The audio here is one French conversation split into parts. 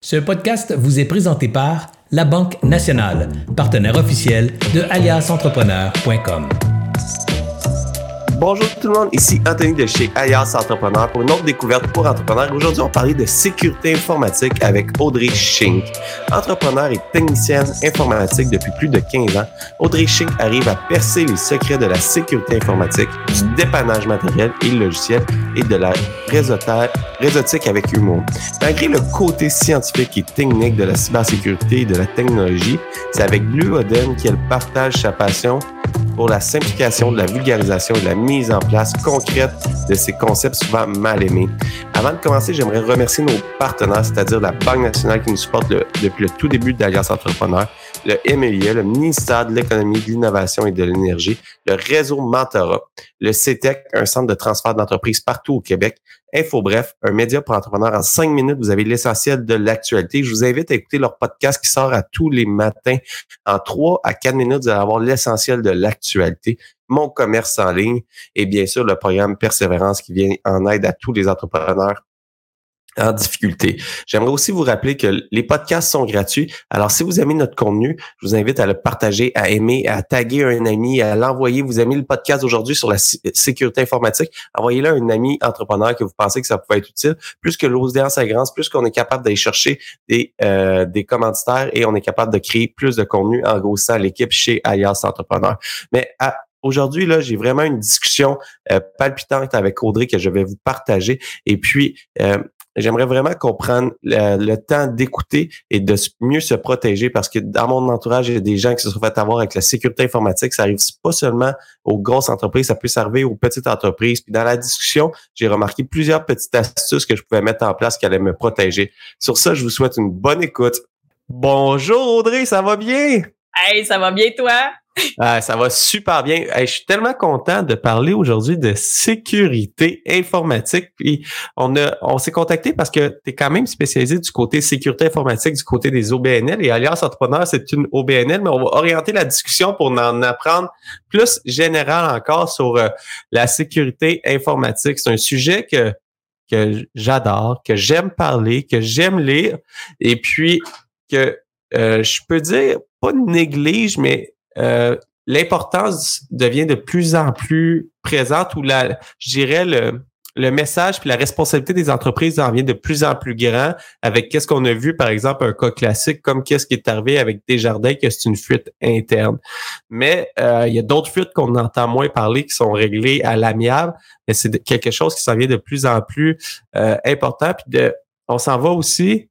Ce podcast vous est présenté par La Banque Nationale, partenaire officiel de aliasentrepreneur.com. Bonjour tout le monde, ici Anthony de chez Alias Entrepreneur pour une autre découverte pour entrepreneurs. Aujourd'hui, on parler de sécurité informatique avec Audrey Schink. Entrepreneur et technicienne informatique depuis plus de 15 ans, Audrey Schink arrive à percer les secrets de la sécurité informatique, du dépannage matériel et logiciel et de la réseautique avec humour. Malgré le côté scientifique et technique de la cybersécurité et de la technologie, c'est avec Blue Oden qu'elle partage sa passion pour la simplification, de la vulgarisation et de la mise en place concrète de ces concepts souvent mal aimés. Avant de commencer, j'aimerais remercier nos partenaires, c'est-à-dire la Banque nationale qui nous supporte depuis le tout début d'Alliance Entrepreneur, le MIA, le ministère de l'Économie, de l'Innovation et de l'Énergie, le réseau Mentorat, le CETEC, un centre de transfert d'entreprises partout au Québec, Info Bref, un média pour entrepreneurs. En cinq minutes, vous avez l'essentiel de l'actualité. Je vous invite à écouter leur podcast qui sort à tous les matins. En trois à quatre minutes, vous allez avoir l'essentiel de l'actualité, mon commerce en ligne et bien sûr le programme Persévérance qui vient en aide à tous les entrepreneurs en difficulté. J'aimerais aussi vous rappeler que les podcasts sont gratuits. Alors, si vous aimez notre contenu, je vous invite à le partager, à aimer, à taguer un ami, à l'envoyer. Vous aimez le podcast aujourd'hui sur la sécurité informatique, envoyez-le à un ami entrepreneur que vous pensez que ça pourrait être utile. Plus que l'audience agrandisse, plus qu'on est capable d'aller chercher des, euh, des commanditaires et on est capable de créer plus de contenu en grossant l'équipe chez Alias Entrepreneur. Mais Aujourd'hui, là, j'ai vraiment une discussion euh, palpitante avec Audrey que je vais vous partager. Et puis, euh, J'aimerais vraiment qu'on prenne le, temps d'écouter et de mieux se protéger parce que dans mon entourage, il y a des gens qui se sont fait avoir avec la sécurité informatique. Ça arrive pas seulement aux grosses entreprises, ça peut servir aux petites entreprises. Puis dans la discussion, j'ai remarqué plusieurs petites astuces que je pouvais mettre en place qui allaient me protéger. Sur ça, je vous souhaite une bonne écoute. Bonjour Audrey, ça va bien? Hey, ça va bien toi? Ah, ça va super bien. je suis tellement content de parler aujourd'hui de sécurité informatique. Puis on a, on s'est contacté parce que tu es quand même spécialisé du côté sécurité informatique, du côté des OBNL. Et Alliance Entrepreneur, c'est une OBNL, mais on va orienter la discussion pour en apprendre plus général encore sur euh, la sécurité informatique. C'est un sujet que que j'adore, que j'aime parler, que j'aime lire, et puis que euh, je peux dire pas néglige, mais euh, l'importance devient de plus en plus présente ou la, je dirais le, le message puis la responsabilité des entreprises en vient de plus en plus grand avec qu'est-ce qu'on a vu par exemple un cas classique comme qu'est-ce qui est arrivé avec Desjardins que c'est une fuite interne. Mais euh, il y a d'autres fuites qu'on entend moins parler qui sont réglées à l'amiable, mais c'est quelque chose qui s'en vient de plus en plus euh, important puis de on s'en va aussi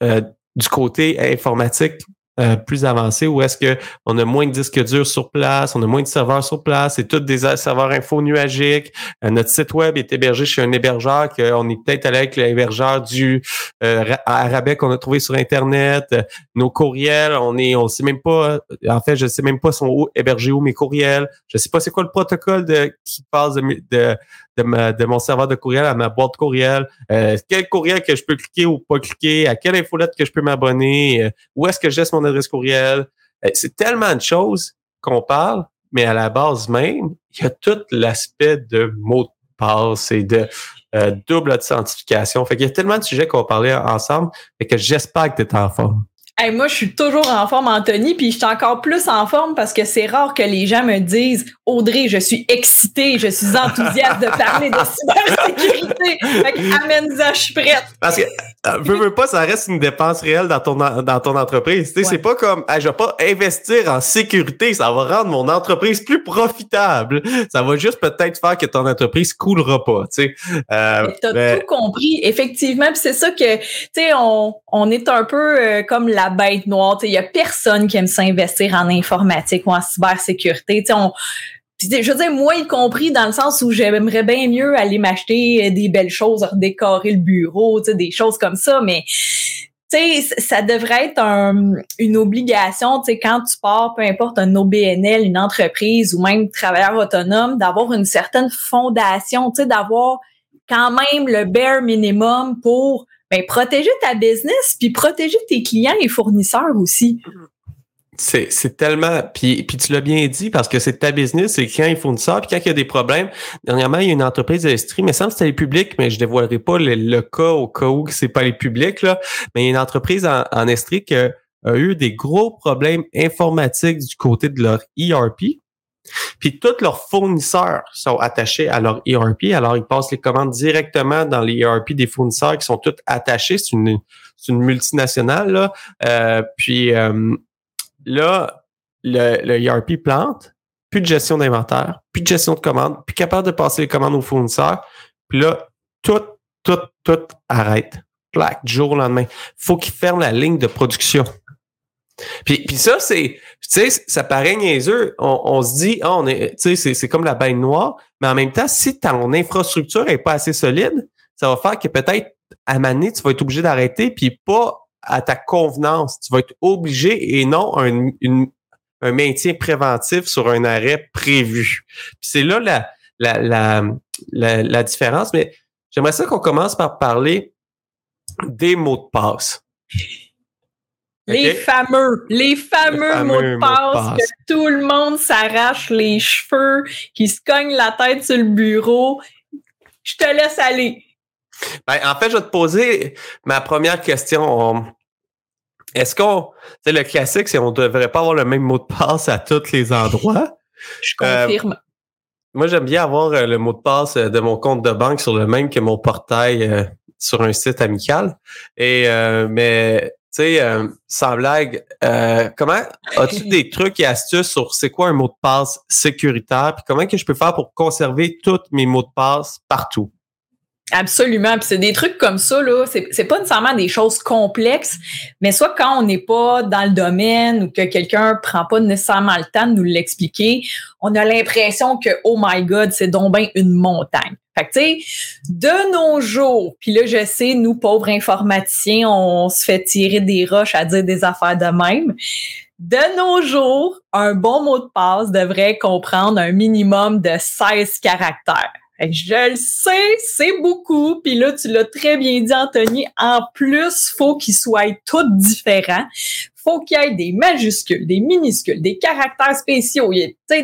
du côté informatique euh, plus avancé où est-ce que on a moins de disques durs sur place, on a moins de serveurs sur place, c'est tous des serveurs info nuagiques. Euh, notre site web est hébergé chez un hébergeur qu'on est peut-être allé avec l'hébergeur du euh, Arabais qu'on a trouvé sur internet. nos courriels, on est, on sait même pas. En fait, je sais même pas sont où, hébergés où mes courriels. Je sais pas c'est quoi le protocole de qui passe de de, mon serveur de courriel à ma boîte courriel, euh, quel courriel que je peux cliquer ou pas cliquer, à quelle infolette que je peux m'abonner, euh, où est-ce que je laisse mon adresse courriel. Euh, c'est tellement de choses qu'on parle, mais à la base même, il y a tout l'aspect de mots de passe et de double authentification. Fait qu'il y a tellement de sujets qu'on parler ensemble et que j'espère que tu es en forme moi, je suis toujours en forme, Anthony, puis je suis encore plus en forme parce que c'est rare que les gens me disent Audrey, je suis excitée, je suis enthousiaste de parler de cybersécurité. amène ça, je suis prête. Parce que, veux, veux pas, ça reste une dépense réelle dans ton, dans ton entreprise. Tu sais, c'est pas comme, je vais pas investir en sécurité, ça va rendre mon entreprise plus profitable. Ça va juste peut-être faire que ton entreprise coulera pas, tu sais. Euh, T'as tout compris, effectivement. Puis c'est ça que, tu sais, on, on est un peu euh, comme la bête noire. Il y a personne qui aime s'investir en informatique ou en cybersécurité. On, je veux dire, moi y compris, dans le sens où j'aimerais bien mieux aller m'acheter des belles choses, redécorer le bureau, des choses comme ça, mais sais, ça devrait être une obligation, tu sais, quand tu pars, peu importe un OBNL, une entreprise ou même travailleur autonome, d'avoir une certaine fondation, tu sais, d'avoir quand même le bare minimum pour ben, protéger ta business puis protéger tes clients et fournisseurs aussi. C'est tellement. Puis, puis tu l'as bien dit parce que c'est ta business, c'est quand font ça. Puis quand il y a des problèmes, dernièrement, il y a une entreprise de l'Estrie, mais ça me c'était les publics, mais je ne dévoilerai pas le, cas au cas où c'est pas les publics, là. Mais il y a une entreprise en, en Estrie qui a eu des gros problèmes informatiques du côté de leur ERP. Puis tous leurs fournisseurs sont attachés à leur ERP, alors ils passent les commandes directement dans les ERP des fournisseurs qui sont tous attachés. C'est une, une multinationale. Là. Euh, puis euh, là, le, le ERP plante, plus de gestion d'inventaire, plus de gestion de commandes, plus capable de passer les commandes aux fournisseurs. Puis là, tout, tout, tout arrête. Clac, du jour au lendemain. faut qu'ils ferment la ligne de production. Puis, puis ça, c'est, tu sais, ça paraît niaiseux. On, on se dit, ah, on est, tu sais, c'est comme la baine noire. Mais en même temps, si ton infrastructure est pas assez solide, ça va faire que peut-être à Mané, tu vas être obligé d'arrêter, puis pas à ta convenance. Tu vas être obligé et non un, un maintien préventif sur un arrêt prévu. C'est là la, la, la, la, la différence. Mais j'aimerais ça qu'on commence par parler des mots de passe. Les fameux, les fameux, mots, de passe, que tout le monde s'arrache les cheveux, qui se cogne la tête sur le bureau. Je te laisse aller. Ben, en fait, je vais te poser ma première question. Est-ce qu'on, c'est le classique, c'est on devrait pas avoir le même mot de passe à tous les endroits? Je confirme. Euh, moi, j'aime bien avoir euh, le mot de passe euh, de mon compte de banque sur le même que mon portail sur un site amical. Et mais tu sais, euh, sans blague, euh, comment as-tu des trucs et astuces sur c'est quoi un mot de passe sécuritaire, puis comment que je peux faire pour conserver tous mes mots de passe partout? Absolument. Puis c'est des trucs comme ça, là. C'est, pas nécessairement des choses complexes, mais soit quand on n'est pas dans le domaine ou que quelqu'un prend pas nécessairement le temps de nous l'expliquer, on a l'impression que, oh my God, c'est donc une montagne. Fait que, tu sais, de nos jours, puis là, je sais, nous, pauvres informaticiens, on se fait tirer des roches à dire des affaires de même. De nos jours, un bon mot de passe devrait comprendre un minimum de 16 caractères. Je le sais, c'est beaucoup. Puis là, tu l'as très bien dit, Anthony. En plus, faut qu'ils soient tous différents. Faut qu'il y ait des majuscules, des minuscules, des caractères spéciaux. Tu sais,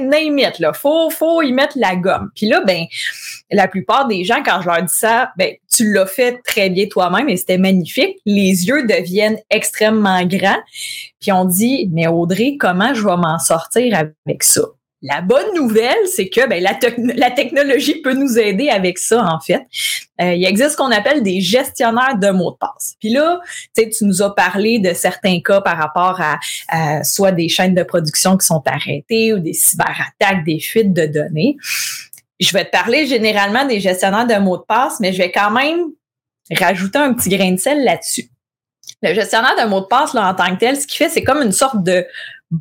là. Faut, faut y mettre la gomme. Puis là, ben, la plupart des gens, quand je leur dis ça, ben, tu l'as fait très bien toi-même et c'était magnifique. Les yeux deviennent extrêmement grands. Puis on dit, mais Audrey, comment je vais m'en sortir avec ça? La bonne nouvelle, c'est que ben, la, technologie peut nous aider avec ça, en fait. Euh, il existe ce qu'on appelle des gestionnaires de mots de passe. Puis là, tu nous as parlé de certains cas par rapport à, soit des chaînes de production qui sont arrêtées ou des cyberattaques, des fuites de données. Je vais te parler généralement des gestionnaires de mots de passe, mais je vais quand même rajouter un petit grain de sel là-dessus. Le gestionnaire de mots de passe, là, en tant que tel, ce qu'il fait, c'est comme une sorte de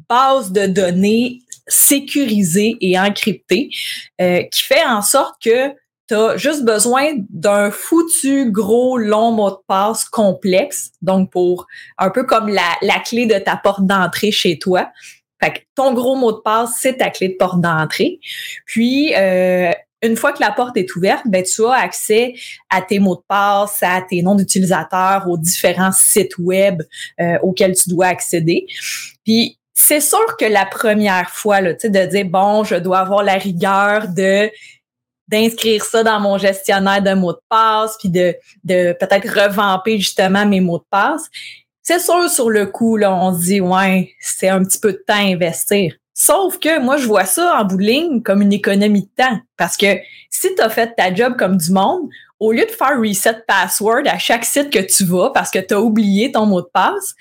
base de données sécurisé et encrypté euh, qui fait en sorte que tu as juste besoin d'un foutu gros long mot de passe complexe, donc pour un peu comme la, la clé de ta porte d'entrée chez toi. Fait que ton gros mot de passe, c'est ta clé de porte d'entrée. Puis, euh, une fois que la porte est ouverte, ben, tu as accès à tes mots de passe, à tes noms d'utilisateurs, aux différents sites web euh, auxquels tu dois accéder. Puis, c'est sûr que la première fois, là, de dire, bon, je dois avoir la rigueur de d'inscrire ça dans mon gestionnaire de mots de passe, puis de, de peut-être revamper justement mes mots de passe. C'est sûr, sur le coup, là, on se dit, ouais, c'est un petit peu de temps à investir. Sauf que moi, je vois ça en bout comme une économie de temps. Parce que si tu as fait ta job comme du monde, au lieu de faire reset password à chaque site que tu vas parce que tu as oublié ton mot de passe,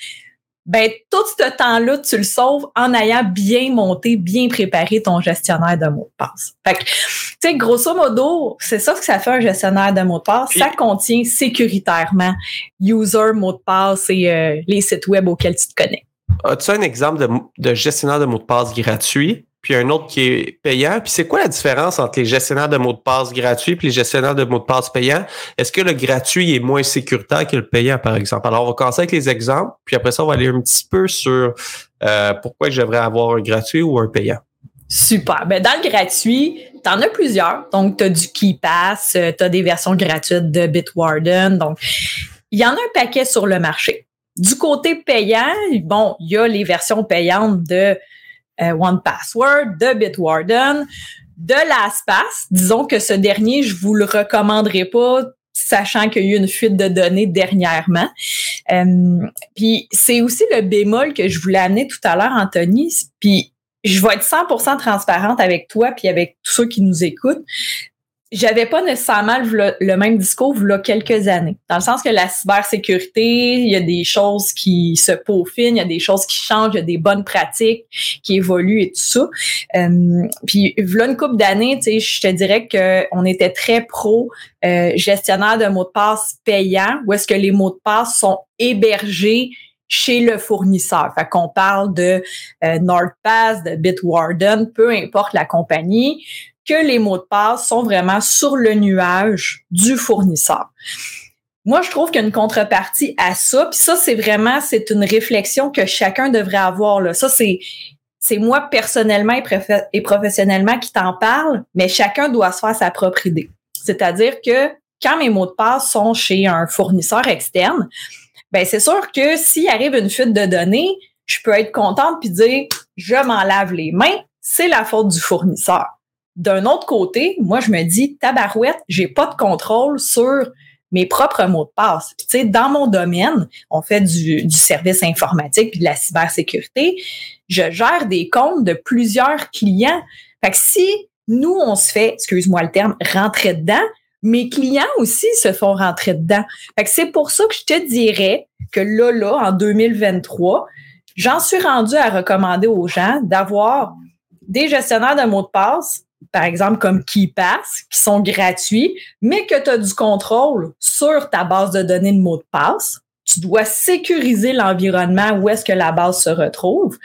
ben tout ce temps-là, tu le sauves en ayant bien monté, bien préparé ton gestionnaire de mots de passe. Fait que, tu sais, grosso modo, c'est ça que ça fait un gestionnaire de mots de passe. ça contient sécuritairement user, mot de passe et euh, les sites web auxquels tu te connais. As-tu un exemple de, de gestionnaire de mots de passe gratuit? Puis un autre qui est payant. Puis c'est quoi la différence entre les gestionnaires de mots de passe gratuits et les gestionnaires de mots de passe payants? Est-ce que le gratuit est moins sécuritaire que le payant, par exemple? Alors, on va commencer avec les exemples, puis après ça, on va aller un petit peu sur euh, pourquoi je devrais avoir un gratuit ou un payant. Super. Ben, dans le gratuit, tu en as plusieurs. Donc, tu as du KeyPass, euh, tu as des versions gratuites de Bitwarden. Donc, il y en a un paquet sur le marché. du côté payant, bon, il y a les versions payantes de euh, One Password, de Bitwarden, de LastPass. Disons que ce dernier, je vous le recommanderais pas sachant qu'il y a eu une fuite de données dernièrement. Euh, puis c'est aussi le bémol que je voulais amener tout à l'heure, Anthony. Puis je vais être 100% transparente avec toi puis avec tous ceux qui nous écoutent j'avais pas nécessairement le, même discours il y a quelques années. Dans le sens que la cybersécurité, il y a des choses qui se peaufinent, il y a des choses qui changent, il y a des bonnes pratiques qui évoluent et tout ça. Euh, puis là une couple d'années, tu sais, je te dirais que on était très pro euh, gestionnaire de mots de passe payants, où est-ce que les mots de passe sont hébergés chez le fournisseur. Fait qu'on parle de euh, NordPass, de Bitwarden, peu importe la compagnie que les mots de passe sont vraiment sur le nuage du fournisseur. Moi, je trouve qu'il y a une contrepartie à ça. Puis ça, c'est vraiment, c'est une réflexion que chacun devrait avoir. Ça, c'est, c'est moi personnellement et, professionnellement qui t'en parle, mais chacun doit se faire sa propre idée. C'est-à-dire que quand mes mots de passe sont chez un fournisseur externe, ben c'est sûr que s'il arrive une fuite de données, je peux être contente puis dire je m'en lave les mains, c'est la faute du fournisseur. D'un autre côté, moi, je me dis, tabarouette, j'ai pas de contrôle sur mes propres mots de passe. tu sais, dans mon domaine, on fait du, du service informatique puis de la cybersécurité. Je gère des comptes de plusieurs clients. Fait que si nous, on se fait, excuse-moi le terme, rentrer dedans, mes clients aussi se font rentrer dedans. Fait que c'est pour ça que je te dirais que là, là, en 2023, j'en suis rendu à recommander aux gens d'avoir des gestionnaires de mots de passe par exemple, comme KeyPass, qui sont gratuits, mais que tu as du contrôle sur ta base de données de mots de passe. Tu dois sécuriser l'environnement où est-ce que la base se retrouve.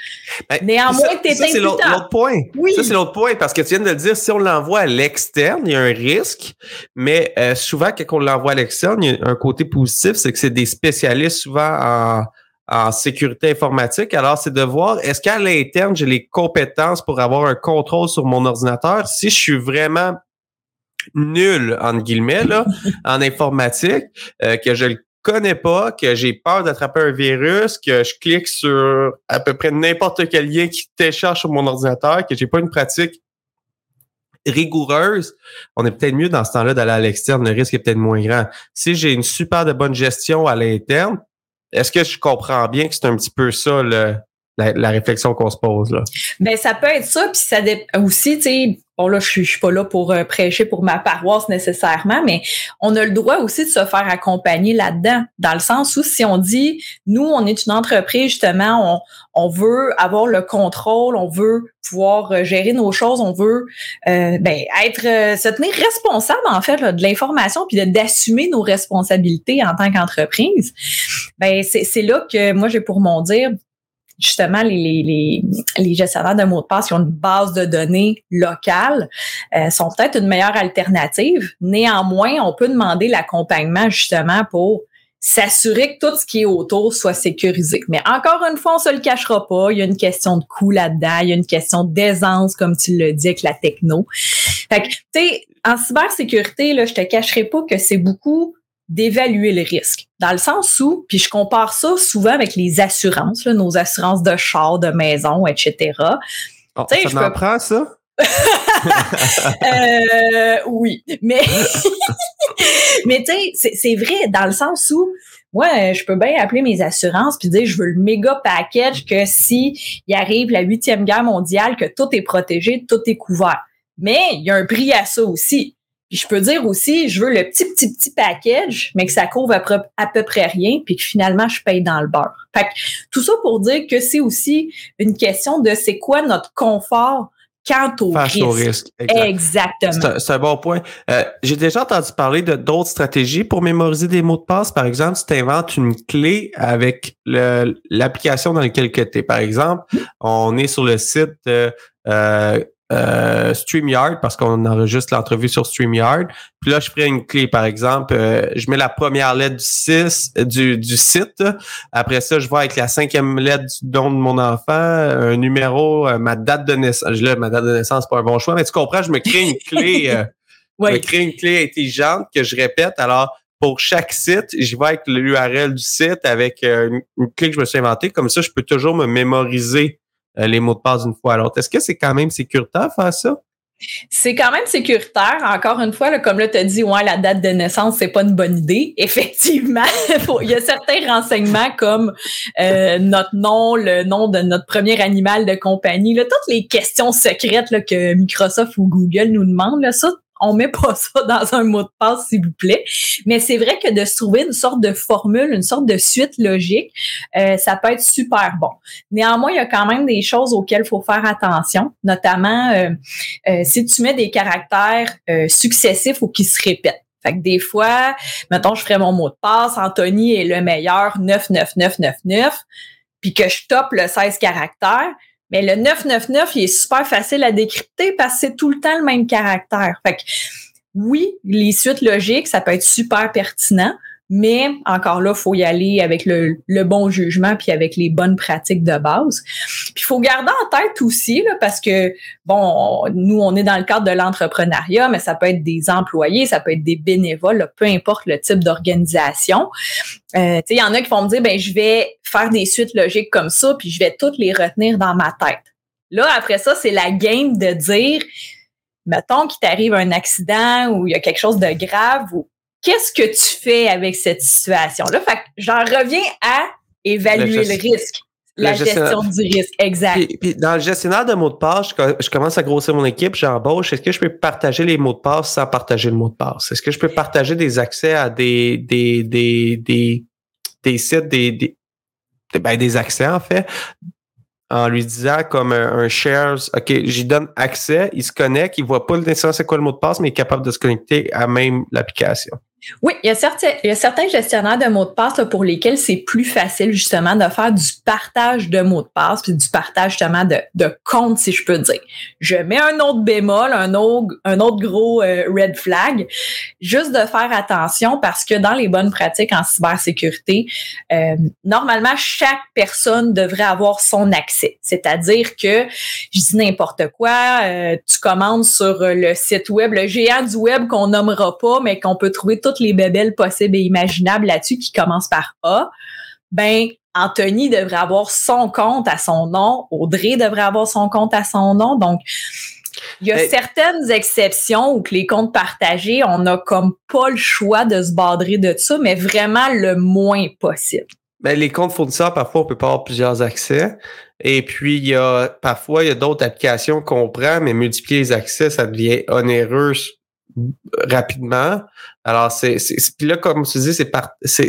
Ben, Néanmoins, tu es Ça, c'est l'autre point. Oui. Ça, c'est l'autre point, parce que tu viens de le dire, si on l'envoie à l'externe, il y a un risque, mais euh, souvent, quand on l'envoie à l'externe, il y a un côté positif, c'est que c'est des spécialistes souvent en en sécurité informatique. Alors, c'est de voir, est-ce qu'à l'interne, j'ai les compétences pour avoir un contrôle sur mon ordinateur? Si je suis vraiment nul, entre guillemets, là, en informatique, euh, que je le connais pas, que j'ai peur d'attraper un virus, que je clique sur à peu près n'importe quel lien qui télécharge sur mon ordinateur, que j'ai pas une pratique rigoureuse, on est peut-être mieux dans ce temps-là d'aller à l'externe, le risque est peut-être moins grand. Si j'ai une super de bonne gestion à l'interne, est-ce que je comprends bien que c'est un petit peu ça la, réflexion qu'on se pose là? Ben ça peut être ça, puis ça aussi, tu sais, bon là, je suis, suis pas là pour euh, prêcher pour ma paroisse nécessairement, mais on a le droit aussi de se faire accompagner là-dedans, dans le sens où si on dit, nous, on est une entreprise, justement, on, on veut avoir le contrôle, on veut pouvoir euh, gérer nos choses, on veut euh, ben, être se tenir responsable en fait de l'information puis d'assumer nos responsabilités en tant qu'entreprise. Ben c'est là que moi j'ai pour mon dire justement les, les, les, gestionnaires de mots de passe qui ont une base de données locale euh, sont peut-être une meilleure alternative. Néanmoins, on peut demander l'accompagnement justement pour s'assurer que tout ce qui est autour soit sécurisé. Mais encore une fois, on se le cachera pas. Il y a une question de coût là-dedans. Il y a une question d'aisance, comme tu le dis avec la techno. Fait que, tu sais, en cybersécurité, là, je te cacherai pas que c'est beaucoup d'évaluer le risque. Dans le sens où, puis je compare ça souvent avec les assurances, là, nos assurances de char, de maison, etc. Oh, ça je prend, ça? euh, oui, mais mais tu sais, c'est vrai dans le sens où moi, je peux bien appeler mes assurances puis dire je veux le méga package que si il arrive la huitième guerre mondiale que tout est protégé, tout est couvert. Mais il y a un prix à ça aussi. Puis je peux dire aussi, je veux le petit, petit, petit package, mais que ça couvre à, peu près rien, puis que finalement, je paye dans le beurre. Fait que tout ça pour dire que c'est aussi une question de c'est quoi notre confort quant au Face risque. Exactement. C'est un, bon point. Euh, j'ai déjà entendu parler de d'autres stratégies pour mémoriser des mots de passe. Par exemple, si tu inventes une clé avec l'application dans laquelle tu es. Par exemple, on est sur le site de euh, euh, StreamYard parce qu'on enregistre l'entrevue sur StreamYard. Puis là, je ferai une clé, par exemple, euh, je mets la première lettre du, 6, du, du site. Après ça, je vois avec la cinquième lettre du nom de mon enfant, un numéro, euh, ma date de naissance. Là, ma date de naissance, c'est pas un bon choix, mais tu comprends, je me crée une clé, je me crée une clé intelligente que je répète. Alors, pour chaque site, j'y vais avec l'URL du site, avec euh, une, une, clé que je me suis inventée. Comme ça, je peux toujours me mémoriser euh, les mots de passe d'une fois à l'autre. Est-ce que c'est quand même sécuritaire faire ça? C'est quand même sécuritaire. Encore une fois, comme là, tu as dit, ouais, la date de naissance, c'est pas une bonne idée. Effectivement, il y a certains renseignements comme euh, notre nom, le nom de notre premier animal de compagnie, toutes les questions secrètes que Microsoft ou Google nous demandent, ça, on met pas ça dans un mot de passe, s'il vous plaît. Mais c'est vrai que de se trouver une sorte de formule, une sorte de suite logique, euh, ça peut être super bon. Néanmoins, il y a quand même des choses auxquelles il faut faire attention, notamment euh, euh, si tu mets des caractères successifs ou qui se répètent. Fait que des fois, mettons, je ferais mon mot de passe, Anthony est le meilleur 99999, puis que je top le 16 caractères, mais le 999, il est super facile à décrypter parce que c'est tout le temps le même caractère. Fait que oui, les suites logiques, ça peut être super pertinent, mais encore là, il faut y aller avec le, bon jugement puis avec les bonnes pratiques de base. Puis il faut garder en tête aussi, là, parce que, bon, nous, on est dans le cadre de l'entrepreneuriat, mais ça peut être des employés, ça peut être des bénévoles, peu importe le type d'organisation. Euh, il y en a qui vont me dire, ben je vais faire des suites logiques comme ça, puis je vais toutes les retenir dans ma tête. Là, après ça, c'est la game de dire, mettons qu'il t'arrive un accident ou il y a quelque chose de grave ou qu'est-ce que tu fais avec cette situation-là? Fait j'en reviens à évaluer le, risque. La gestion du risque, exact. Puis, dans le gestionnaire de mots de passe, je, commence à grossir mon équipe, j'embauche. Est-ce que je peux partager les mots de passe sans partager le mot de passe? Est-ce que je peux partager des accès à des, des, des, des, des sites, des, des, ben, des accès en fait, en lui disant comme un, shares, OK, j'y donne accès, il se connecte, il voit pas nécessairement c'est quoi le mot de passe, mais il est capable de se connecter à même l'application. Oui, il y, a certains, gestionnaires de mots de passe pour lesquels c'est plus facile justement de faire du partage de mots de passe puis du partage justement de, de compte, si je peux dire. Je mets un autre bémol, un autre, un autre gros euh, red flag, juste de faire attention parce que dans les bonnes pratiques en cybersécurité, euh, normalement, chaque personne devrait avoir son accès. C'est-à-dire que, je dis n'importe quoi, euh, tu commandes sur le site web, le géant du web qu'on nommera pas, mais qu'on peut trouver toutes les bébelles possibles et imaginables là-dessus qui commencent par A, ben Anthony devrait avoir son compte à son nom, Audrey devrait avoir son compte à son nom. Donc, il y a certaines exceptions où que les comptes partagés, on n'a comme pas le choix de se badrer de ça, mais vraiment le moins possible. Ben, les comptes fournisseurs, parfois, on peut pas avoir plusieurs accès. Et puis, il y a parfois, il y a d'autres applications qu'on prend, mais multiplier les accès, ça devient onéreux rapidement. Alors, c'est, puis là, comme tu dis, c'est,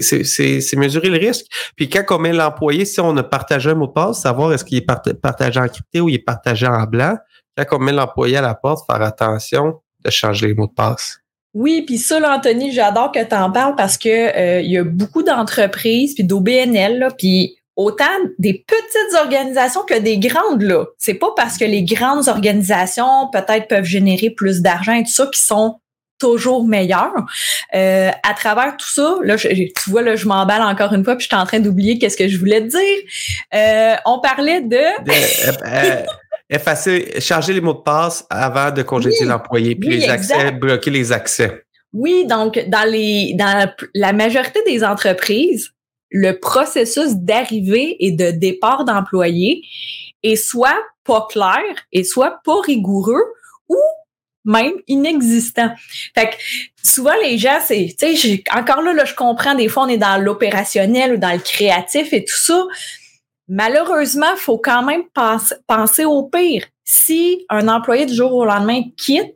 c'est, mesurer le risque. Puis quand on met l'employé, si on a partagé un mot de passe, savoir est-ce qu'il est partagé en crypté ou il est partagé en blanc. Quand on met l'employé à la porte, faire attention de changer les mots de passe. Oui, puis ça, là, Anthony, j'adore que tu en parles parce que euh, il y a beaucoup d'entreprises, puis d'OBNL, puis autant des petites organisations que des grandes là. C'est pas parce que les grandes organisations peut-être peuvent générer plus d'argent et tout ça qui sont toujours meilleures. Euh, à travers tout ça, là, tu vois, là, je m'emballe encore une fois, puis je suis en train d'oublier qu'est-ce que je voulais te dire. Euh, on parlait de... Euh, effacer, charger les mots de passe avant de congédier l'employé, puis les accès, bloquer les accès. Oui, donc dans les dans la majorité des entreprises, le processus d'arrivée et de départ d'employés est soit pas clair et soit pas rigoureux ou même inexistant. Fait que souvent les gens, c'est, tu sais, encore là, là, je comprends, des fois on est dans l'opérationnel ou dans le créatif et tout ça. Malheureusement, il faut quand même penser au pire. Si un employé du jour au lendemain quitte,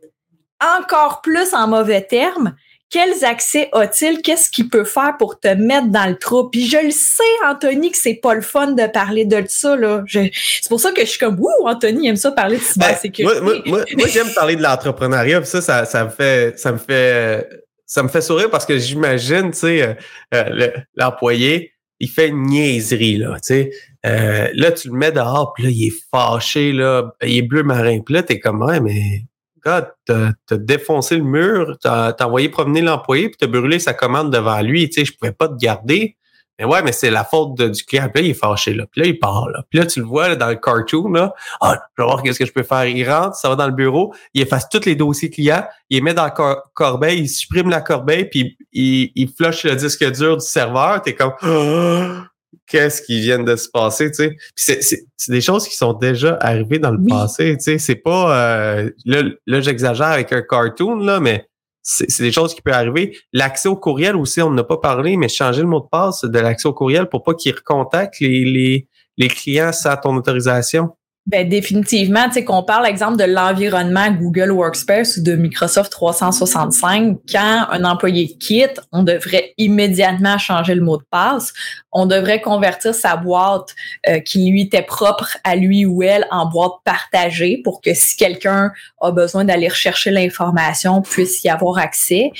encore plus en mauvais termes, quels accès a-t-il? Qu'est-ce qu'il peut faire pour te mettre dans le trou? Puis je le sais, Anthony, que c'est pas le fun de parler de ça. Là. c'est pour ça que je suis comme, ouh, Anthony aime ça parler de ben, cybersécurité. moi, moi, moi, j'aime parler de l'entrepreneuriat. Ça, ça, ça me fait, ça me fait, ça me fait sourire parce que j'imagine, tu sais, euh, euh, l'employé, il fait une niaiserie, là, tu sais. Euh, là, tu le mets dehors, puis là, il est fâché, là, il est bleu marin. Puis là, t'es comme, ouais, mais God, t'as défoncé le mur, t'as envoyé promener l'employé, puis t'as brûlé sa commande devant lui. Tu sais, je pouvais pas te garder. Mais ouais, mais c'est la faute du client. Puis là, il est fâché, là. Puis là, il part, là. Puis là, tu le vois dans le cartoon, là. Ah, je vais voir qu'est-ce que je peux faire. Il rentre, ça va dans le bureau, il efface tous les dossiers clients, il les met dans la corbeille, il supprime la corbeille, puis il, il flush le disque dur du serveur. T'es comme... qu'est-ce qui vient de se passer, tu sais. c'est, des choses qui sont déjà arrivées dans le passé, tu sais. C'est pas... Euh, là, là j'exagère avec un cartoon, là, mais c'est des choses qui peuvent arriver. L'accès au courriel aussi, on n'a pas parlé, mais changer le mot de passe de l'accès au courriel pour pas qu'ils recontactent les, les, les clients sans ton autorisation. Ben définitivement, tu sais qu'on parle exemple de l'environnement Google Workspace ou de Microsoft 365, quand un employé quitte, on devrait immédiatement changer le mot de passe. On devrait convertir sa boîte euh, qui lui était propre à lui ou elle en boîte partagée pour que si quelqu'un a besoin d'aller rechercher l'information, puisse y avoir accès.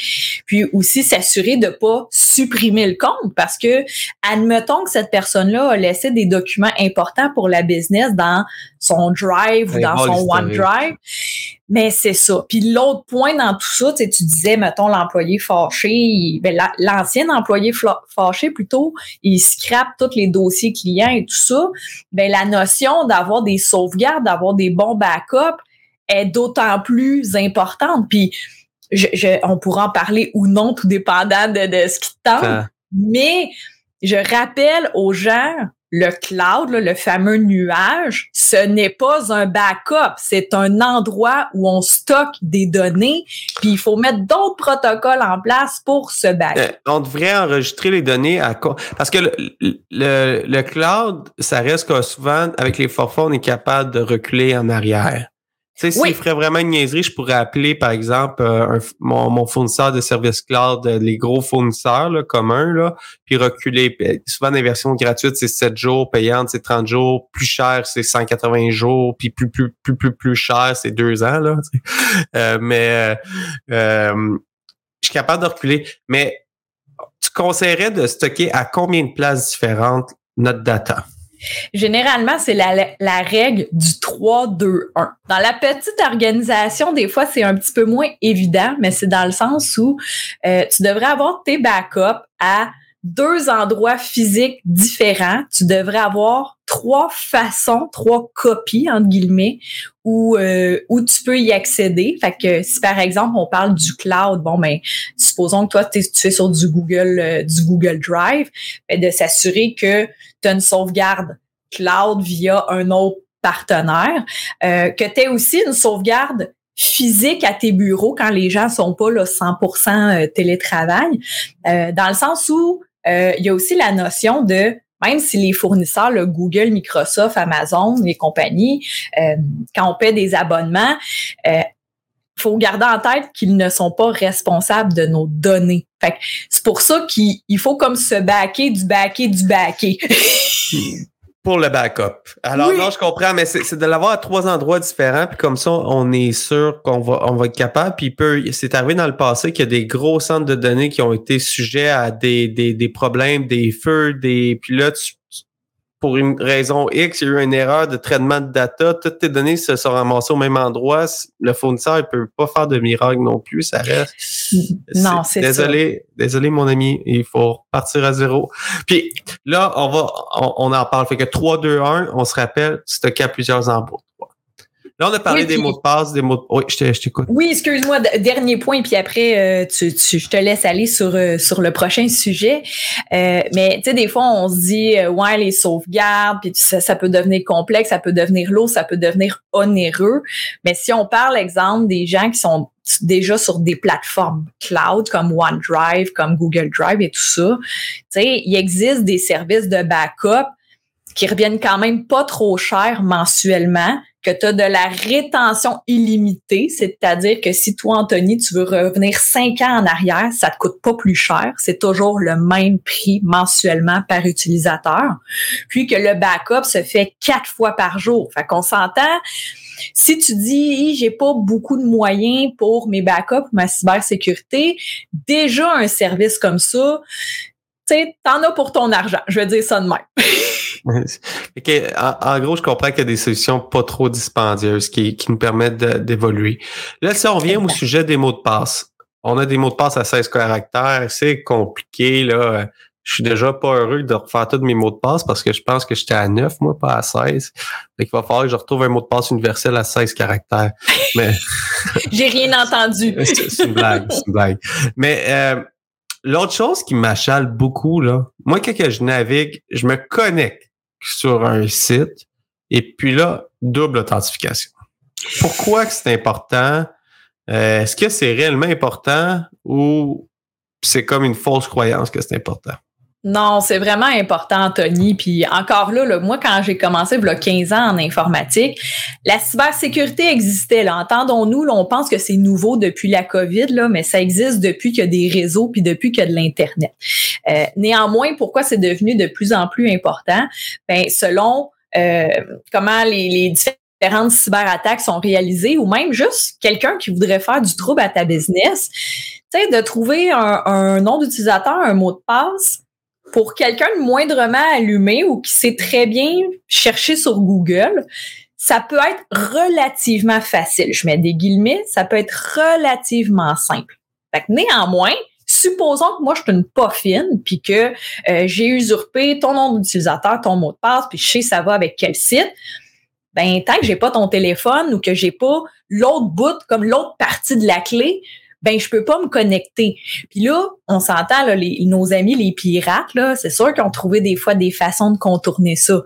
Puis aussi s'assurer de pas supprimer le compte parce que admettons que cette personne-là a laissé des documents importants pour la business dans son Drive ou dans son OneDrive. Mais c'est ça. Puis l'autre point dans tout ça, tu disais, mettons, l'employé fâché, ben, l'ancien employé fâché, plutôt, il scrape tous les dossiers clients et tout ça. Ben, la notion d'avoir des sauvegardes, d'avoir des bons backups est d'autant plus importante. Puis je, on pourra en parler ou non, tout dépendant de, de ce qui tente. Mais je rappelle aux gens le cloud, le fameux nuage, ce n'est pas un backup, c'est un endroit où on stocke des données, puis il faut mettre d'autres protocoles en place pour ce backup. Euh, on devrait enregistrer les données à parce que le, cloud, ça reste souvent avec les forfaits, on est capable de reculer en arrière. Tu sais, s'il ferait vraiment une niaiserie, je pourrais appeler, par exemple, euh, mon, fournisseur de services cloud, euh, les gros fournisseurs là, communs, là, puis reculer. Souvent, les versions gratuites, c'est 7 jours, payantes, c'est 30 jours, plus cher, c'est 180 jours, puis plus, plus, plus, plus, plus cher, c'est 2 ans. Là, euh, mais je suis capable de reculer. Mais tu conseillerais de stocker à combien de places différentes notre data? Généralement, c'est la, règle du 3-2-1. Dans la petite organisation, des fois, c'est un petit peu moins évident, mais c'est dans le sens où euh, tu devrais avoir tes backups à deux endroits physiques différents. Tu devrais avoir trois façons, trois copies, entre guillemets, où, euh, où tu peux y accéder. Fait que si par exemple on parle du cloud, bon ben supposons que toi tu es sur du Google euh, du Google Drive, ben, de s'assurer que tu as une sauvegarde cloud via un autre partenaire, euh, que tu aies aussi une sauvegarde physique à tes bureaux quand les gens sont pas là 100% télétravail, dans le sens où il y a aussi la notion de même si les fournisseurs, le Google, Microsoft, Amazon, les compagnies, euh, quand on paie des abonnements, euh, faut garder en tête qu'ils ne sont pas responsables de nos données. c'est pour ça qu'il faut comme se baquer du baquer du baquer. Pour le backup. Alors non, je comprends, mais c'est de l'avoir à trois endroits différents, puis comme ça, on est sûr qu'on va, on va être capable. Puis peut, c'est arrivé dans le passé qu'il y a des gros centres de données qui ont été sujets à des, des, des problèmes, des feux, des. Puis là, tu, pour une raison X, il y a eu une erreur de traitement de data, toutes tes données se sont ramassées au même endroit. Le fournisseur, il peut pas faire de miracle non plus, ça reste. Non, c'est Désolé, désolé, mon ami, il faut partir à zéro. Puis là, on va, on, en parle. Fait que 3, 2, 1, on se rappelle, stocker à plusieurs embouts. Là, on a parlé des mots de passe, des mots de... Oui, je t'écoute. Oui, excuse-moi, dernier point, puis après, euh, tu, je te laisse aller sur, euh, sur le prochain sujet. Euh, mais, tu sais, des fois, on se dit, ouais, les sauvegardes, puis ça, ça peut devenir complexe, ça peut devenir lourd, ça peut devenir onéreux. Mais si on parle, exemple, des gens qui sont déjà sur des plateformes cloud comme OneDrive, comme Google Drive et tout ça, tu sais, il existe des services de backup qui reviennent quand même pas trop cher mensuellement, que tu as de la rétention illimitée, c'est-à-dire que si toi, Anthony, tu veux revenir cinq ans en arrière, ça te coûte pas plus cher, c'est toujours le même prix mensuellement par utilisateur, puis que le backup se fait quatre fois par jour. Fait qu'on s'entend, si tu dis j'ai pas beaucoup de moyens pour mes backups, ma cybersécurité, déjà un service comme ça, tu sais, t'en as pour ton argent. Je vais dire ça de même. en, gros, je comprends qu'il y a des solutions pas trop dispendieuses qui, qui nous permettent d'évoluer. Là, si on revient au sujet des mots de passe, on a des mots de passe à 16 caractères, c'est compliqué, là. je suis déjà pas heureux de refaire tous mes mots de passe parce que je pense que j'étais à 9, moi, pas à 16. Fait qu'il va falloir que je retrouve un mot de passe universel à 16 caractères. Mais. J'ai rien entendu. c'est une blague, c'est une blague. Mais, euh, l'autre chose qui m'achale beaucoup, là, moi, quand je navigue, je me connecte sur un site et puis là, double authentification. Pourquoi que c'est important? Euh, est-ce que c'est réellement important ou c'est comme une fausse croyance que c'est important? Non, c'est vraiment important, Tony. Puis encore là, moi, quand j'ai commencé il y a 15 ans en informatique, la cybersécurité existait. Là. Entendons-nous, on pense que c'est nouveau depuis la COVID, là, mais ça existe depuis qu'il y a des réseaux puis depuis qu'il y a de l'Internet. Euh, néanmoins, pourquoi c'est devenu de plus en plus important? Ben, selon euh, comment les, les différentes cyberattaques sont réalisées ou même juste quelqu'un qui voudrait faire du trouble à ta business, tu sais, de trouver un, un nom d'utilisateur, un mot de passe pour quelqu'un de moindrement allumé ou qui sait très bien chercher sur Google, ça peut être relativement facile. Je mets des guillemets, ça peut être relativement simple. Fait néanmoins, supposons que moi je suis une pas fine puis que euh, j'ai usurpé ton nom d'utilisateur, ton mot de passe, puis je sais ça va avec quel site. Ben tant que j'ai pas ton téléphone ou que j'ai pas l'autre bout comme l'autre partie de la clé, ben je peux pas me connecter. Puis là, on s'entend là, nos amis les pirates là, c'est sûr qu'ils ont trouvé des fois des façons de contourner ça.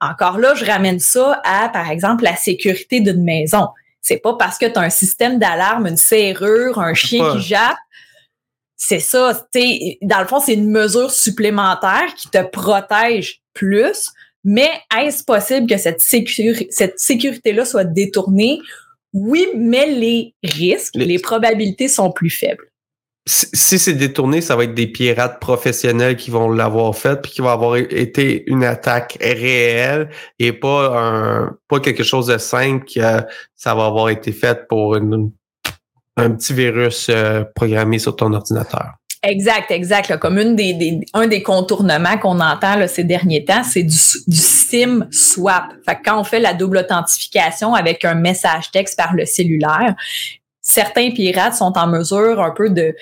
Encore là, je ramène ça à par exemple la sécurité d'une maison. C'est pas parce que tu as un système d'alarme, une serrure, un chien qui jappe c'est ça, dans le fond, c'est une mesure supplémentaire qui te protège plus, mais est-ce possible que cette, cette sécurité-là soit détournée oui, mais les risques, les, probabilités sont plus faibles. Si, c'est détourné, ça va être des pirates professionnels qui vont l'avoir fait puis qui va avoir été une attaque réelle et pas un pas quelque chose de simple que ça va avoir été fait pour un petit virus euh, programmé sur ton ordinateur. Exact, exact. Comme une des, un des contournements qu'on entend ces derniers temps, c'est du, du SIM swap. Fait que quand on fait la double authentification avec un message texte par le cellulaire, certains pirates sont en mesure un peu de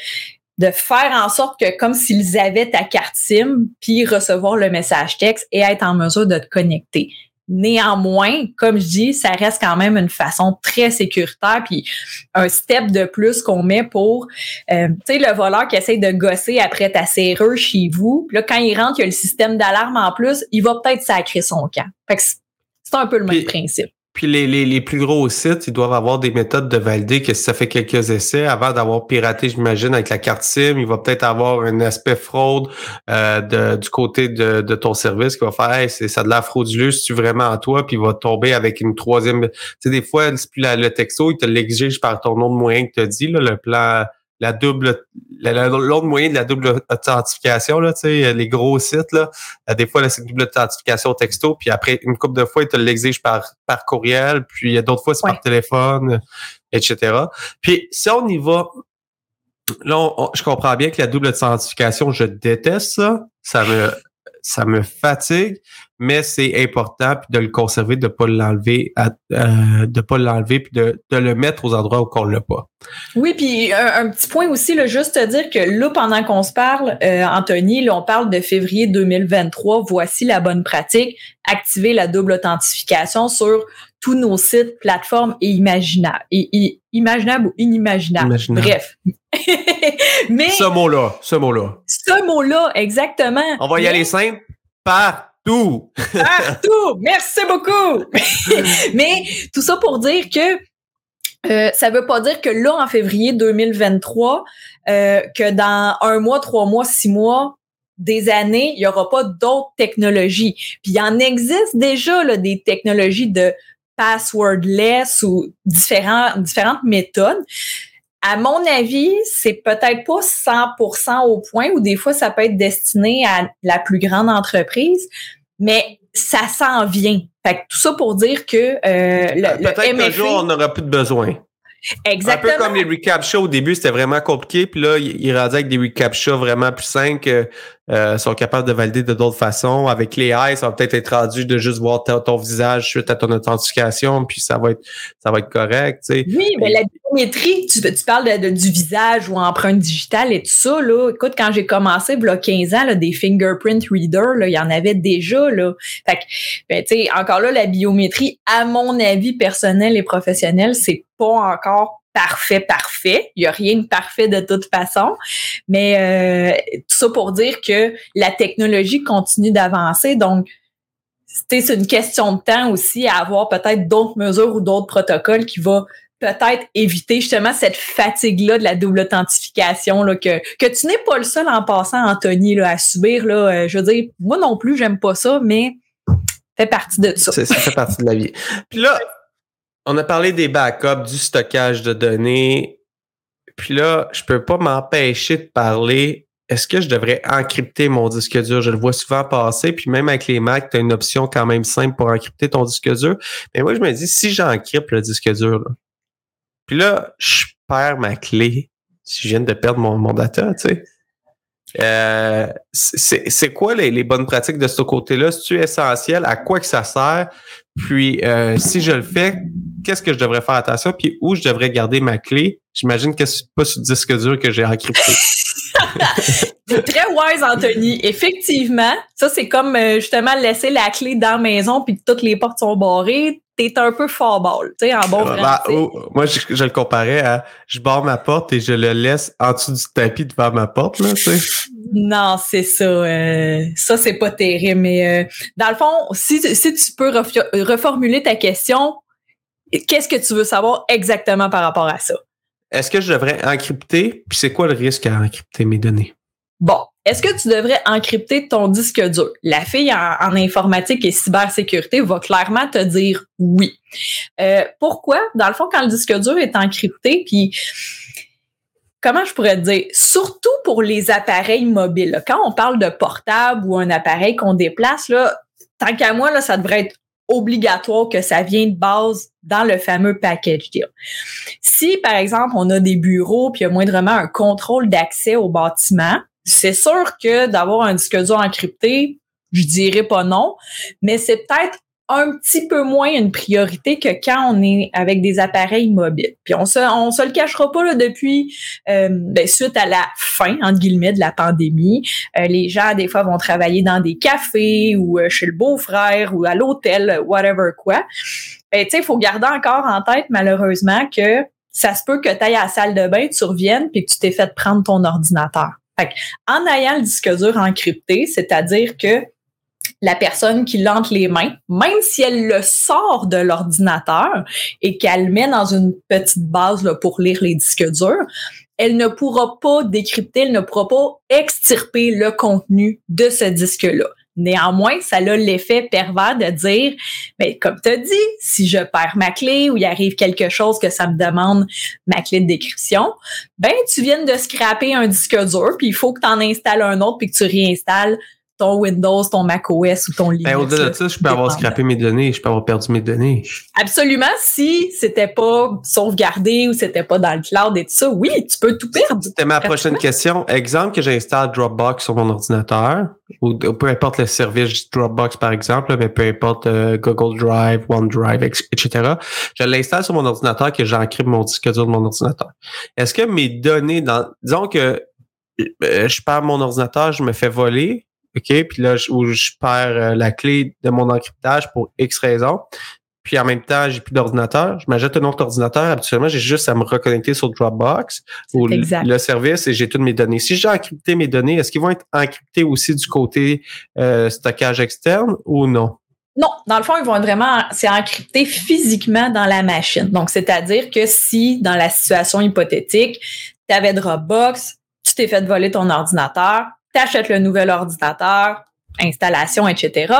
de faire en sorte que comme s'ils avaient ta carte SIM, puis recevoir le message texte et être en mesure de te connecter. Néanmoins, comme je dis, ça reste quand même une façon très sécuritaire, puis un step de plus qu'on met pour, euh, tu sais, le voleur qui essaie de gosser après ta serrure chez vous. Puis là, quand il rentre, il y a le système d'alarme en plus, il va peut-être sacrer son camp. Fait que c'est un peu le même principe. Puis les, les, les, plus gros sites, ils doivent avoir des méthodes de valider que si ça fait quelques essais, avant d'avoir piraté, j'imagine, avec la carte SIM, il va peut-être avoir un aspect fraude euh, de, du côté de, de, ton service qui va faire hey, c'est ça de la frauduleux, c'est vraiment à toi, puis il va tomber avec une troisième. Tu sais, des fois, le texto, il te l'exige par ton nom de moyen que tu dit, là, le plan la double l'autre moyen de la double authentification là tu sais les gros sites là euh, des fois c'est double authentification texto puis après une couple de fois ils te l'exigent par par courriel puis a d'autres fois c'est par téléphone etc puis si on y va là je comprends bien que la double authentification je déteste ça. Ça me ça me fatigue mais c'est important puis de le conserver, de pas l'enlever, euh, de pas l'enlever puis de, le mettre aux endroits où on l'a pas. Oui, puis un, petit point aussi, juste te dire que là, pendant qu'on se parle, euh, Anthony, là, on parle de février 2023. Voici la bonne pratique. Activer la double authentification sur tous nos sites, plateformes et imaginables. Imaginables ou inimaginables. Bref. Mais. Ce mot-là. Ce mot-là. Ce mot-là, exactement. On va y aller simple. Par Partout. Partout. Merci beaucoup. Mais tout ça pour dire que euh, ça veut pas dire que là, en février 2023, euh, que dans un mois, trois mois, six mois, des années, il y aura pas d'autres technologies. Puis il en existe déjà là, des technologies de passwordless ou différents, différentes méthodes. À mon avis, c'est peut-être pas 100% au point où des fois ça peut être destiné à la plus grande entreprise, mais ça s'en vient. Fait que tout ça pour dire que euh, le, Peut-être qu'un jour, on n'aura plus de besoin. Exactement. Un peu comme les recap shows au début, c'était vraiment compliqué. Puis là, il, il avec des recap shows vraiment plus simples. Euh, sont capables de valider de d'autres façons. Avec les AI, ça va peut-être être rendu de juste voir ton, visage suite à ton authentification, puis ça va être ça va être correct. Tu sais. Oui, mais la biométrie, tu, tu parles de, du visage ou empreinte digitale et tout ça. Là. Écoute, quand j'ai commencé, il y a 15 ans, là, des fingerprint readers, il y en avait déjà. Là. Fait que, ben, tu sais, encore là, la biométrie, à mon avis personnel et professionnel, c'est pas encore parfait, parfait. Il n'y a rien de parfait de toute façon. Mais euh, tout ça pour dire que la technologie continue d'avancer. Donc, c'est une question de temps aussi à avoir peut-être d'autres mesures ou d'autres protocoles qui vont peut-être éviter justement cette fatigue-là de la double authentification, là, que, que tu n'es pas le seul en passant, Anthony, là, à subir. Là, euh, je veux dire, moi non plus, j'aime pas ça, mais fait partie de ça. Ça fait partie de la vie. Puis là, on a parlé des backups, du stockage de données. Puis là, je peux pas m'empêcher de parler. Est-ce que je devrais encrypter mon disque dur? Je le vois souvent passer, puis même avec les Mac, tu as une option quand même simple pour encrypter ton disque dur. Mais moi, je me dis, si j'encrypte le disque dur, puis là, je perds ma clé si je viens de perdre mon, mon data, tu sais. Euh, c'est quoi les, les, bonnes pratiques de ce côté-là? C'est-tu essentiel? À quoi que ça sert? Puis, euh, si je le fais, qu'est-ce que je devrais faire attention? Puis, où je devrais garder ma clé? J'imagine que c'est pas sur le disque dur que j'ai encrypté. très wise, Anthony. Effectivement, ça, c'est comme euh, justement laisser la clé dans la maison puis toutes les portes sont barrées t'es un peu fort ball, tu sais, en bon bah, oh, moi, je, le comparais à je barre ma porte et je le laisse en dessous du tapis devant ma porte, là, tu sais. Non, c'est ça. Euh, ça, c'est pas terrible. Mais euh, dans le fond, si, si tu peux reformuler ta question, qu'est-ce que tu veux savoir exactement par rapport à ça? Est-ce que je devrais encrypter? Puis c'est quoi le risque à encrypter mes données? Bon, est-ce que tu devrais encrypter ton disque dur? La fille en, informatique et cybersécurité va clairement te dire oui. Euh, pourquoi? Dans le fond, quand le disque dur est encrypté, puis comment je pourrais dire? Surtout pour les appareils mobiles. Quand on parle de portable ou un appareil qu'on déplace, là, tant qu'à moi, là, ça devrait être obligatoire que ça vienne de base dans le fameux package deal. Si, par exemple, on a des bureaux puis il y a moindrement un contrôle d'accès au bâtiment, c'est sûr que d'avoir un disque dur encrypté, je dirais pas non, mais c'est peut-être un petit peu moins une priorité que quand on est avec des appareils mobiles. Puis on se, on se le cachera pas là, depuis euh, ben, suite à la fin entre guillemets de la pandémie. Euh, les gens des fois vont travailler dans des cafés ou euh, chez le beau-frère ou à l'hôtel, whatever quoi. Ben, tu sais, faut garder encore en tête malheureusement que ça se peut que tu ailles à la salle de bain, tu reviennes puis que tu t'es fait prendre ton ordinateur. Fait en ayant le disque dur encrypté, c'est-à-dire que la personne qui l'entre les mains, même si elle le sort de l'ordinateur et qu'elle le met dans une petite base pour lire les disques durs, elle ne pourra pas décrypter, elle ne pourra pas extirper le contenu de ce disque-là. Néanmoins, ça a l'effet pervers de dire, mais ben, comme tu as dit, si je perds ma clé ou il arrive quelque chose que ça me demande ma clé de décryption, ben tu viens de scraper un disque dur, puis il faut que tu en installes un autre puis que tu réinstalles ton Windows, ton macOS ou ton Linux. Ben, au-delà de ça, je peux avoir scrappé mes données, je peux avoir perdu mes données. Absolument, si c'était pas sauvegardé ou c'était pas dans le cloud et tout ça, oui, tu peux tout perdre. C'était ma prochaine question. Exemple que j'installe Dropbox sur mon ordinateur, ou peu importe le service Dropbox par exemple, mais peu importe euh, Google Drive, OneDrive, etc. Je l'installe sur mon ordinateur que j'encrypte mon disque dur de mon ordinateur. Est-ce que mes données dans, disons que euh, je perds mon ordinateur, je me fais voler, OK? Puis là, où je perds euh, la clé de mon encryptage pour X raisons. Puis en même temps, j'ai plus d'ordinateur. Je m'ajoute un autre ordinateur. Habituellement, j'ai juste à me reconnecter sur Dropbox ou le service et j'ai toutes mes données. Si j'ai encrypté mes données, est-ce qu'ils vont être encryptés aussi du côté euh, stockage externe ou non? Non, dans le fond, ils vont être vraiment, c'est encrypté physiquement dans la machine. Donc, c'est-à-dire que si, dans la situation hypothétique, tu avais Dropbox, tu t'es fait voler ton ordinateur, tu le nouvel ordinateur, installation, etc.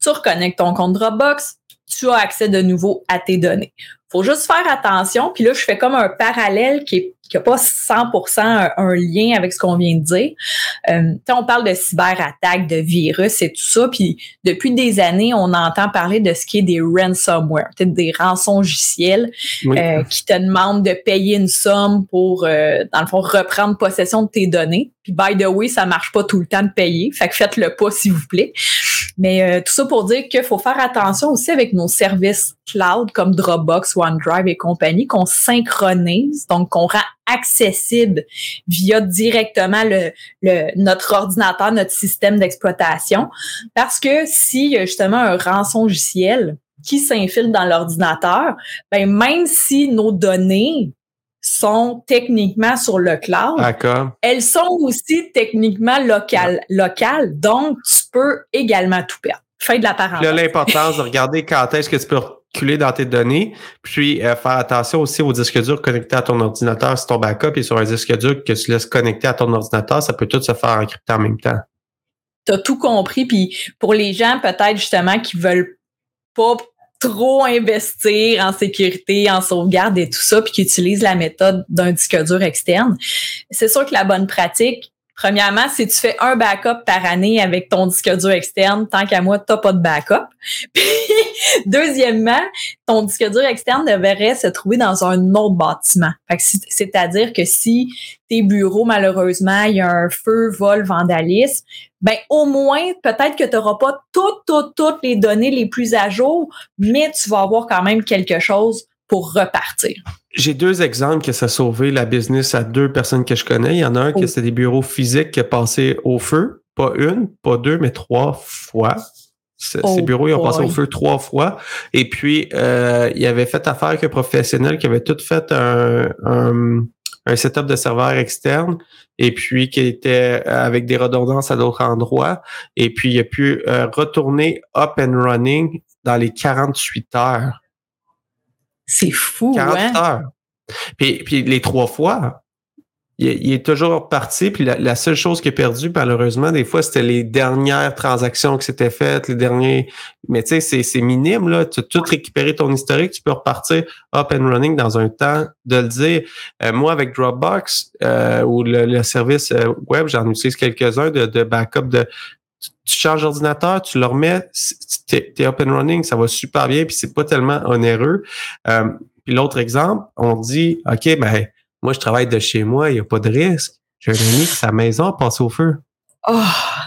Tu reconnectes ton compte Dropbox, tu as accès de nouveau à tes données. faut juste faire attention. Puis là, je fais comme un parallèle qui est qui n'a pas 100% un, lien avec ce qu'on vient de dire. Euh, on parle de cyberattaques, de virus et tout ça, puis depuis des années, on entend parler de ce qui est des ransomware, des rançongiciels euh, qui te demandent de payer une somme pour, euh, dans le fond, reprendre possession de tes données. Puis, by the way, ça marche pas tout le temps de payer. Fait que faites-le pas, s'il vous plaît. Mais euh, tout ça pour dire qu'il faut faire attention aussi avec nos services cloud comme Dropbox, OneDrive et compagnie, qu'on synchronise, donc qu'on rend accessible via directement le, le, notre ordinateur, notre système d'exploitation. Parce que s'il y a justement un rançon logiciel qui s'infile dans l'ordinateur, ben même si nos données sont techniquement sur le cloud. Elles sont aussi techniquement locales. locales donc, tu peux également tout perdre. Fin de la parenthèse. Là, l'importance de regarder quand est-ce que tu peux dans tes données, puis euh, faire attention aussi au disque dur connecté à ton ordinateur. Si ton backup est sur un disque dur que tu laisses connecter à ton ordinateur, ça peut tout se faire encrypter en même temps. Tu as tout compris. Puis pour les gens, peut-être justement, qui veulent pas trop investir en sécurité, en sauvegarde et tout ça, puis qui utilisent la méthode d'un disque dur externe. C'est sûr que la bonne pratique, Premièrement, si tu fais un backup par année avec ton disque dur externe, tant qu'à moi, t'as pas de backup. Puis, deuxièmement, ton disque dur externe devrait se trouver dans un autre bâtiment. C'est-à-dire que si tes bureaux, malheureusement, il y a un feu, vol, vandalisme, ben au moins, peut-être que tu n'auras pas toutes, toutes, toutes les données les plus à jour, mais tu vas avoir quand même quelque chose pour repartir. J'ai deux exemples que ça a sauvé la business à deux personnes que je connais. Il y en a un qui c'est des bureaux physiques qui a passé au feu, pas une, pas deux, mais trois fois. Ces oh bureaux, ils ont passé au feu trois fois. Et puis, euh, il avait fait affaire avec un professionnel qui avait tout fait un, un, setup de serveur externe et puis qui était avec des redondances à d'autres endroits. Et puis, il a pu euh, retourner up and running dans les 48 heures. C'est fou, 40 hein? heures. Puis, puis les trois fois, il, est toujours parti. Puis la, seule chose qui est perdue, malheureusement, des fois, c'était les dernières transactions qui s'étaient faites, les derniers. Mais tu sais, c'est minime, là. Tu as tout récupéré ton historique, tu peux repartir up and running dans un temps de le dire. Euh, moi, avec Dropbox euh, ou le, service euh, web, j'en utilise quelques-uns de, de backup de tu changes d'ordinateur, tu le remets, t'es es up and running, ça va super bien, puis c'est pas tellement onéreux. Euh, puis l'autre exemple, on dit, OK, ben, moi, je travaille de chez moi, il n'y a pas de risque. J'ai un ami sa maison a passé au feu. Oh,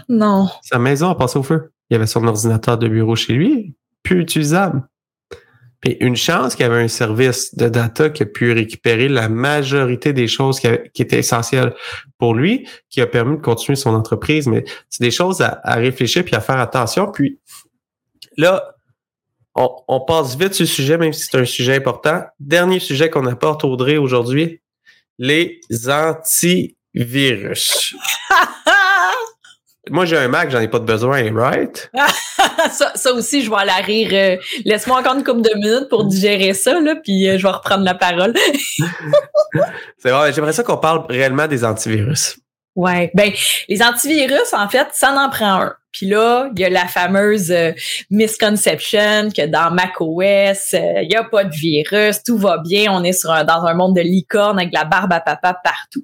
non. Sa maison a passé au feu. Il avait son ordinateur de bureau chez lui, plus utilisable. Puis une chance qu'il y avait un service de data qui a pu récupérer la majorité des choses qui, étaient essentielles pour lui, qui a permis de continuer son entreprise. Mais c'est des choses à, réfléchir puis à faire attention. Puis là, on, passe vite sur le sujet, même si c'est un sujet important. Dernier sujet qu'on apporte, Audrey, aujourd'hui, les antivirus. Moi, j'ai un Mac, j'en ai pas de besoin, right? ça, aussi, je vais aller rire. Euh, laisse-moi encore une couple de minutes pour digérer ça, là, puis euh, je vais reprendre la parole. C'est vrai, j'aimerais ça qu'on parle réellement des antivirus. Ouais, ben les antivirus, en fait, ça en prend un. Puis là, il y a la fameuse euh, misconception que dans macOS, euh, il n'y a pas de virus, tout va bien, on est sur dans un monde de licorne avec la barbe à papa partout.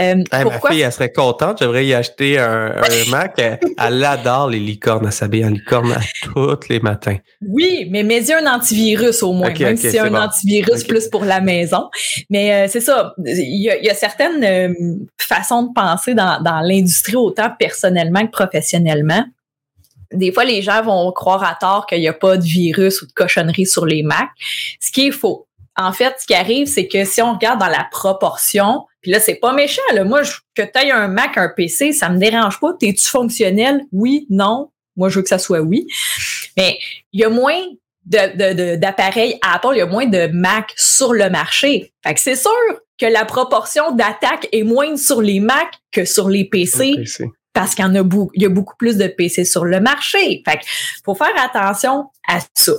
Euh, Ma fille, elle serait contente, j'aimerais y acheter un, Mac. Elle, adore les licornes, elle s'habille en licorne tous les matins. Oui, mais mets-y un antivirus au moins, même si c'est un antivirus plus pour la maison. Mais c'est ça, il y, a, certaines façons de penser dans, dans l'industrie, autant personnellement que professionnellement des fois, les gens vont croire à tort qu'il n'y a pas de virus ou de cochonnerie sur les Macs, ce qui est faux. En fait, ce qui arrive, c'est que si on regarde dans la proportion, puis là, c'est pas méchant. Là. Moi, que tu un Mac, un PC, ça me dérange pas. T'es-tu fonctionnel? Oui, non. Moi, je veux que ça soit oui. Mais il y a moins d'appareils Apple, il y a moins de Mac sur le marché. Fait que c'est sûr que la proportion d'attaques est moindre sur les Mac que sur les PC parce qu'il y a beaucoup, plus de PC sur le marché. Fait faut faire attention à ça.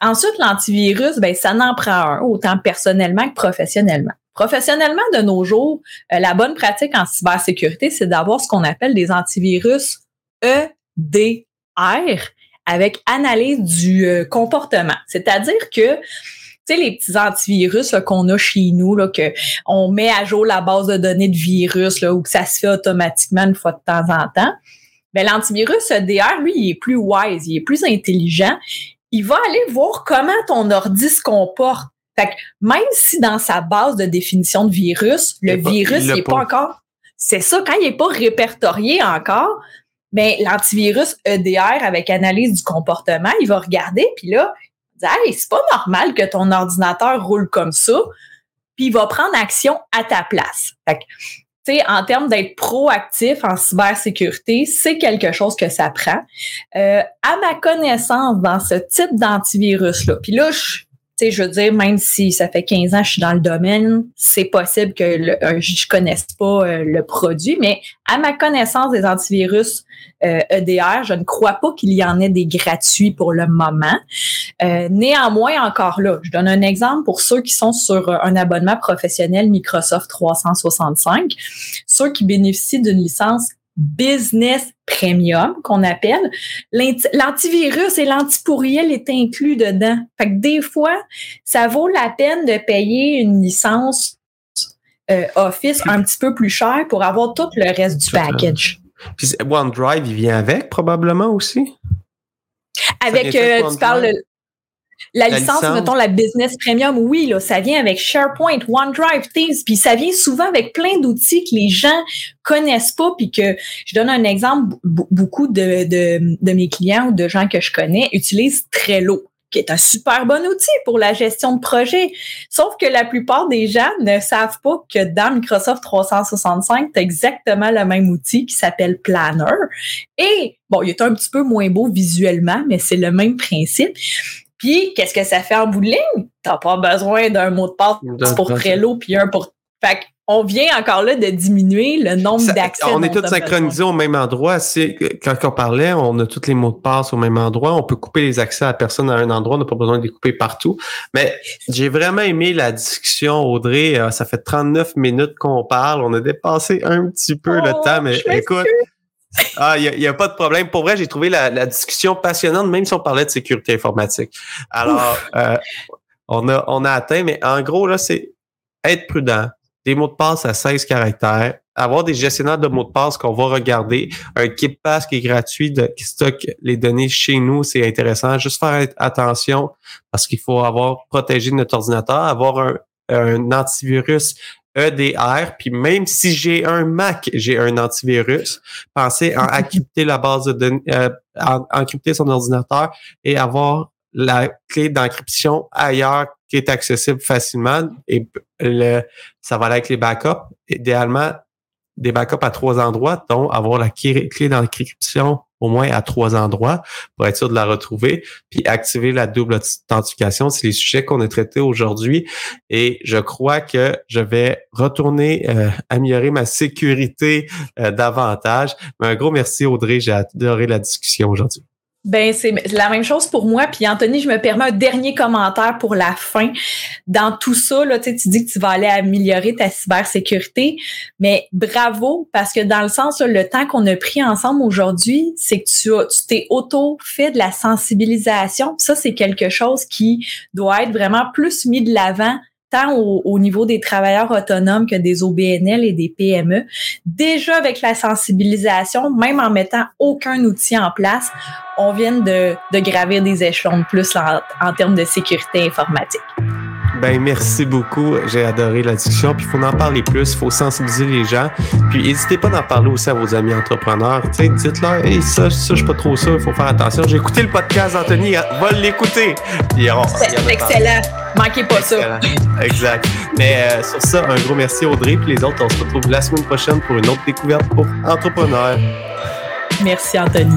Ensuite, l'antivirus, ben, ça n'en prend un, autant personnellement que professionnellement. Professionnellement, de nos jours, euh, la bonne pratique en cybersécurité, c'est d'avoir ce qu'on appelle des antivirus EDR avec analyse du euh, comportement. C'est-à-dire que sais, les petits antivirus qu'on a chez nous, là, que on met à jour la base de données de virus là, ou que ça se fait automatiquement une fois de temps en temps. Ben, l'antivirus EDR, lui, il est plus wise, il est plus intelligent. Il va aller voir comment ton ordi se comporte. Fait que même si dans sa base de définition de virus, le virus n'est pas. encore. C'est ça, quand il n'est pas répertorié encore, ben, l'antivirus EDR avec analyse du comportement, il va regarder, puis là, il Hey, c'est pas normal que ton ordinateur roule comme ça, puis il va prendre action à ta place. Fait que, en termes d'être proactif en cybersécurité, c'est quelque chose que ça prend. Euh, à ma connaissance, dans ce type d'antivirus-là, puis là, je, je veux dire, même si ça fait 15 ans que je suis dans le domaine, c'est possible que le, euh, je connaisse pas euh, le produit, mais à ma connaissance des antivirus EDR, euh, e je ne crois pas qu'il y en ait des gratuits pour le moment. néanmoins, encore là, je donne un exemple pour ceux qui sont sur un abonnement professionnel Microsoft 365, ceux qui bénéficient d'une licence business premium qu'on appelle. L'antivirus et l'antipourriel est inclus dedans. Fait que des fois, ça vaut la peine de payer une licence euh, Office un petit peu plus cher pour avoir tout le reste du package. Puis OneDrive, il vient avec probablement aussi? Avec, euh, tu parles la, licence, mettons la business premium, oui, là, ça vient avec SharePoint, OneDrive, Teams, puis ça vient souvent avec plein d'outils que les gens connaissent pas, puis que je donne un exemple, beaucoup de, de, de mes clients ou de gens que je connais utilisent Trello qui est un super bon outil pour la gestion de projet. Sauf que la plupart des gens ne savent pas que dans Microsoft 365, tu as exactement le même outil qui s'appelle Planner. Et, bon, il est un petit peu moins beau visuellement, mais c'est le même principe. Puis, qu'est-ce que ça fait en bout de ligne? T'as pas besoin d'un mot de passe pour Trello puis un pour. Fait on vient encore là de diminuer le nombre d'accès. On est tous synchronisés au même endroit. Quand on parlait, on a tous les mots de passe au même endroit. On peut couper les accès à personne à un endroit. On n'a pas besoin de les couper partout. Mais j'ai vraiment aimé la discussion, Audrey. Euh, ça fait 39 minutes qu'on parle. On a dépassé un petit peu le oh, temps. Mais écoute, ah, il n'y a, pas de problème. Pour vrai, j'ai trouvé la, discussion passionnante, même si on parlait de sécurité informatique. Alors, euh, on, a, on a atteint, mais en gros, là, c'est être prudent. Des mots de passe à 16 caractères, avoir des gestionnaires de mots de passe qu'on va regarder, un KeePass qui est gratuit, de, qui stocke les données chez nous, c'est intéressant. Juste faire attention parce qu'il faut avoir protégé notre ordinateur, avoir un, un antivirus EDR, puis même si j'ai un Mac, j'ai un antivirus, pensez à encrypter la base de données, euh, encrypter son ordinateur et avoir la clé d'encryption ailleurs qui est accessible facilement et le, ça va aller avec les backups. Idéalement, des backups à trois endroits, dont avoir la clé d'encryption au moins à trois endroits pour être sûr de la retrouver, puis activer la double authentification. C'est les sujets qu'on a traités aujourd'hui et je crois que je vais retourner euh, améliorer ma sécurité euh, davantage. Mais un gros merci Audrey, j'ai adoré la discussion aujourd'hui. Ben, c'est la même chose pour moi. Puis Anthony, je me permets un dernier commentaire pour la fin. Dans tout ça, là, tu dis que tu vas aller améliorer ta cybersécurité, mais bravo, parce que dans le sens, le temps qu'on a pris ensemble aujourd'hui, c'est que tu tu t'es auto fait de la sensibilisation. Ça, c'est quelque chose qui doit être vraiment plus mis de l'avant tant au, niveau des travailleurs autonomes que des OBNL et des PME. Déjà avec la sensibilisation, même en mettant aucun outil en place, on vient de, de gravir des échelons de plus en, en termes de sécurité informatique. Ben merci beaucoup. J'ai adoré la discussion. Puis il faut en parler plus. Il faut sensibiliser les gens. Puis n'hésitez pas d'en parler aussi à vos amis entrepreneurs. Tu sais, dites-leur, hey, ça, ça, je suis pas trop ça. Il faut faire attention. J'ai écouté le podcast, Anthony. Va l'écouter. C'est excellent. Manquez pas ça. Exact. Mais euh, sur ça, un gros merci Audrey. Puis les autres, on se retrouve la semaine prochaine pour une autre découverte pour entrepreneurs. Merci Anthony.